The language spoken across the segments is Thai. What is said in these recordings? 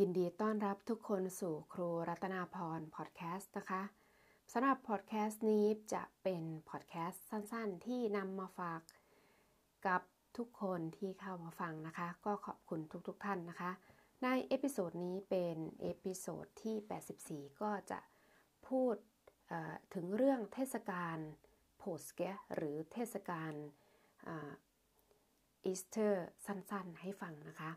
ยินดีต้อนรับทุกคนสู่ครูรัตนาพรพอดแคสต์นะคะสำหรับพอดแคสต์นี้จะเป็นพอดแคสต์สั้นๆ ที่นำมาฝากกับทุกคนที่เข้ามาฟังนะคะ ก็ขอบคุณทุกๆทท่านนะคะ ใน episode นี้เป็น episode ที่ 84 ก็จะพูดถึงเรื่องเทศกาล påske หรือเทศกาลอีสเตอร์สั้นๆ ให้ฟังนะคะ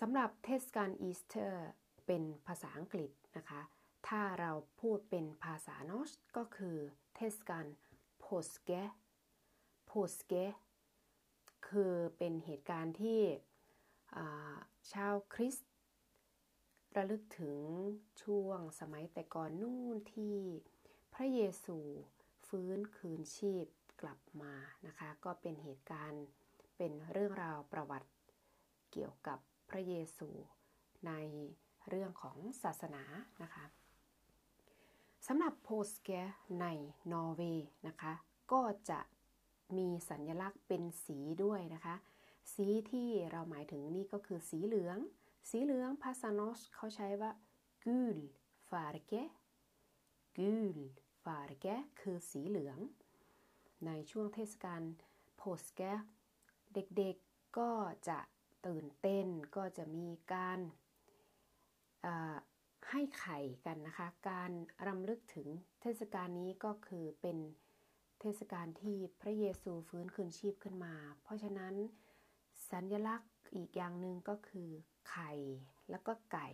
สำหรับเทศกาลอีสเตอร์เป็นภาษาอังกฤษนะคะ ถ้าเราพูดเป็นภาษา norsk ก็คือเทศกาล påske påske คือเป็นเหตุการณ์ที่ชาวคริสต์ระลึกถึงช่วงสมัยแต่ก่อนนู่นที่พระเยซูฟื้นคืนชีพกลับมานะคะ ก็เป็นเหตุการณ์เป็นเรื่องราวประวัติเกี่ยวกับ พระเยซูในเรื่องของศาสนานะคะสำหรับโพสเกในนอร์เวย์นะคะก็จะมีสัญลักษณ์เป็นสีด้วยนะคะ สีที่เราหมายถึงนี่ก็คือสีเหลือง สีเหลืองภาษาโนสเขาใช้ว่า gul farge gul farge คือสีเหลือง ในช่วงเทศกาลโพสเกเด็กๆก็จะ ตื่นเต้นก็จะมีการให้ไข่กันนะคะ การรำลึกถึงเทศกาลนี้ก็คือเป็นเทศกาลที่พระเยซูฟื้นคืนชีพขึ้นมา เพราะฉะนั้นสัญลักษณ์อีกอย่างหนึ่งก็คือไข่แล้วก็ไก่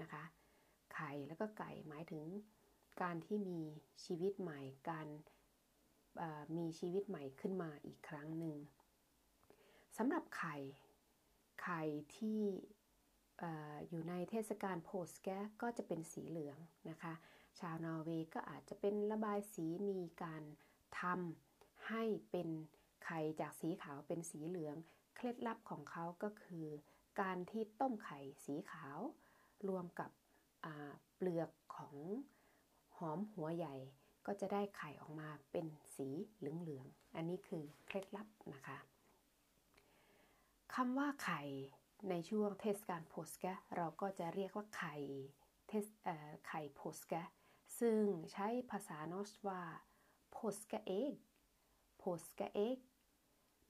นะคะ ไข่แล้วก็ไก่หมายถึงการที่มีชีวิตใหม่ การมีชีวิตใหม่ขึ้นมาอีกครั้งหนึ่งสำหรับไข่ ไข่ที่อยู่ในเทศกาลโพสแกก็จะเป็นสีเหลืองนะคะ ชาวนอร์เวย์ก็อาจจะเป็นระบายสีมีการทำให้เป็นไข่จากสีขาวเป็นสีเหลือง เคล็ดลับของเขาก็คือ การที่ต้มไข่สีขาว รวมกับเปลือกของหอมหัวใหญ่ ก็จะได้ไข่ออกมาเป็นสีเหลืองๆ อันนี้คือเคล็ดลับนะคะ คำว่าไข่ในช่วงเทศกาลโพสแกเราก็จะเรียกว่าไข่เทสไข่โพสแกซึ่งใช้ภาษานอสว่าโพสแกเอกโพสแกเอก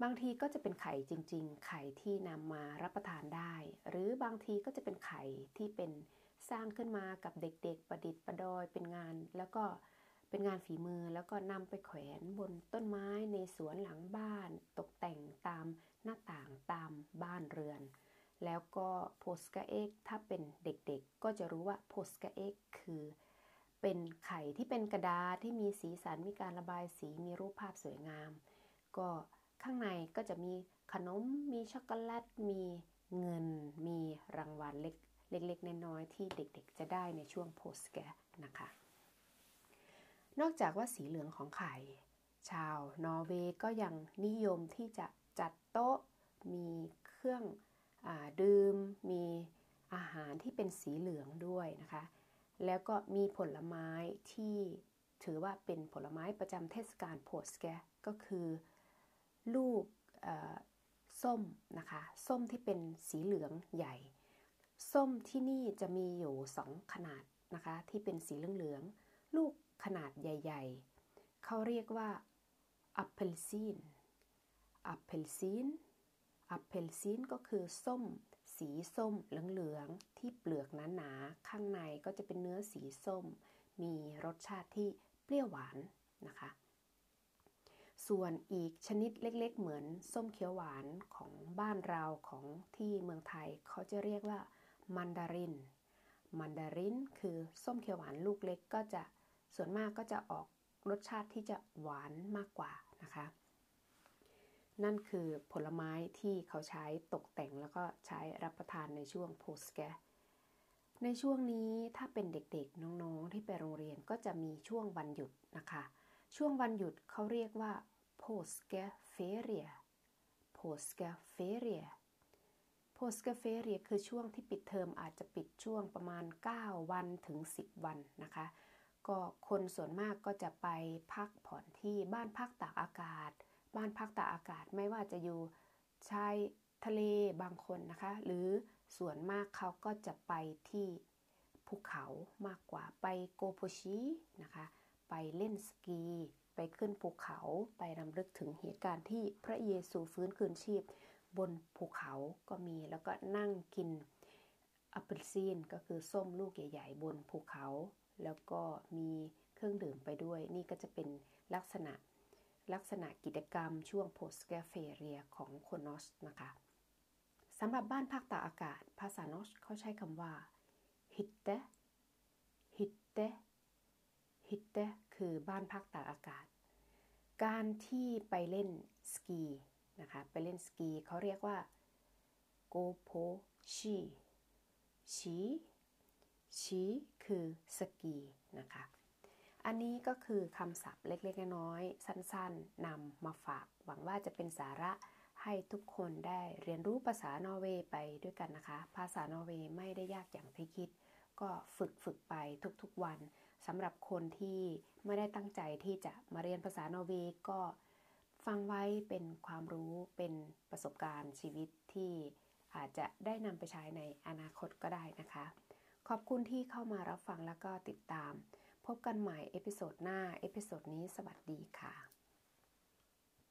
บางทีก็จะเป็นไข่จริง ๆ ไข่ที่นำมารับประทานได้ หรือบางทีก็จะเป็นไข่ที่เป็นสร้างขึ้นมากับเด็กๆ ประดิษฐ์ประดอยเป็นงาน แล้วก็ เป็นงานฝีมือแล้วก็นำไปแขวนบนต้นไม้ในสวนหลังบ้าน ตกแต่งตามหน้าต่างตามบ้านเรือน แล้วก็โพสกาเอกถ้าเป็นเด็กๆ ก็จะรู้ว่าโพสกาเอกคือ เป็นไข่ที่เป็นกระดาษที่มีสีสันมีการระบายสีมีรูปภาพสวยงาม ก็ข้างในก็จะมีขนมมีช็อกโกแลตมีเงิน มีรางวัลเล็กเล็กๆน้อยๆที่เด็กๆ จะได้ในช่วงโพสแกนะคะ นอกจากว่าสีเหลืองของไข่ ชาวนอร์เวย์ก็ยังนิยมที่จะจัดโต๊ะ มีเครื่องอดื่ม มีอาหารที่เป็นสีเหลืองด้วยนะคะ แล้วก็มีผลไม้ที่ถือว่าเป็นผลไม้ประจำเทศกาลโพสแกก็คือลูกส้มนะคะ ส้มที่เป็นสีเหลืองใหญ่ ส้มที่นี่จะมีอยู่สองขนาดนะคะ ที่เป็นสีเหลืองๆ ลูกขนาดใหญ่ ๆ เขาเรียกว่าอัปเปิลซีนappelsin appelsin ก็คือส้ม สีส้มเหลืองๆที่เปลือกหนาๆข้างในก็จะเป็นเนื้อสีส้ม มีรสชาติที่เปรี้ยวหวานนะคะ ส่วนอีกชนิดเล็กๆ เหมือนส้มเขียวหวานของบ้านเราของที่เมืองไทยเขาจะเรียกว่า mandarin mandarin คือส้มเขียวหวานลูกเล็กก็จะ ส่วนมากก็จะออกรสชาติที่จะหวานมากกว่านะคะ นั่นคือผลไม้ที่เขาใช้ตกแต่งแล้วก็ใช้รับประทานในช่วงโพสแกในช่วงนี้ถ้าเป็นเด็กๆน้องๆที่ไปโรงเรียนก็จะมีช่วงวันหยุดนะคะ ช่วงวันหยุดเขาเรียกว่า p å s k e f e r i e p å s k e f e r i e p å s k e f e r i e คือช่วงที่ปิดเทอมอาจจะปิดช่วงประมาณ 9 วันถึง 10 วันนะคะ ก็คนส่วนมากก็จะไปพักผ่อนที่บ้านพักตากอากาศ บ้านพักตากอากาศไม่ว่าจะอยู่ชายทะเลบางคนนะคะ หรือส่วนมากเขาก็จะไปที่ภูเขามากกว่าไปโกโพชินะคะ ไปเล่นสกี ไปขึ้นภูเขาไปรำลึกถึงเหตุการณ์ที่พระเยซูฟื้นคืนชีพ บนภูเขาก็มีแล้วก็นั่งกิน appelsin ก็คือส้มลูกใหญ่ ๆ บนภูเขา แล้วก็มีเครื่องดื่มไปด้วย นี่ก็จะเป็นลักษณะลักษณะกิจกรรมช่วง påskeferie ของคน norsk นะคะสำหรับบ้านพักตากอากาศ ภาษา norsk เขาใช้คำว่า hytte hytte hytte คือบ้านพักตากอากาศ การที่ไปเล่นสกีนะคะไปเล่นสกีเขาเรียกว่า go po shi ชี ชีคือสกีนะคะ อันนี้ก็คือคำศัพท์เล็กๆน้อยๆสั้นๆนำมาฝาก หวังว่าจะเป็นสาระให้ทุกคนได้เรียนรู้ภาษานอร์เวย์ไปด้วยกันนะคะ ภาษานอร์เวย์ไม่ได้ยากอย่างที่คิด ก็ฝึกฝึกไปทุกๆวันสำหรับคนที่ไม่ได้ตั้งใจที่จะมาเรียนภาษานอร์เวย์ก็ฟังไว้เป็นความรู้เป็นประสบการณ์ชีวิตที่อาจจะได้นำไปใช้ในอนาคตก็ได้นะคะ ขอบคุณที่เข้ามารับฟังแล้วก็ติดตาม พบกันใหม่ episode หน้า episode นี้สวัสดีค่ะ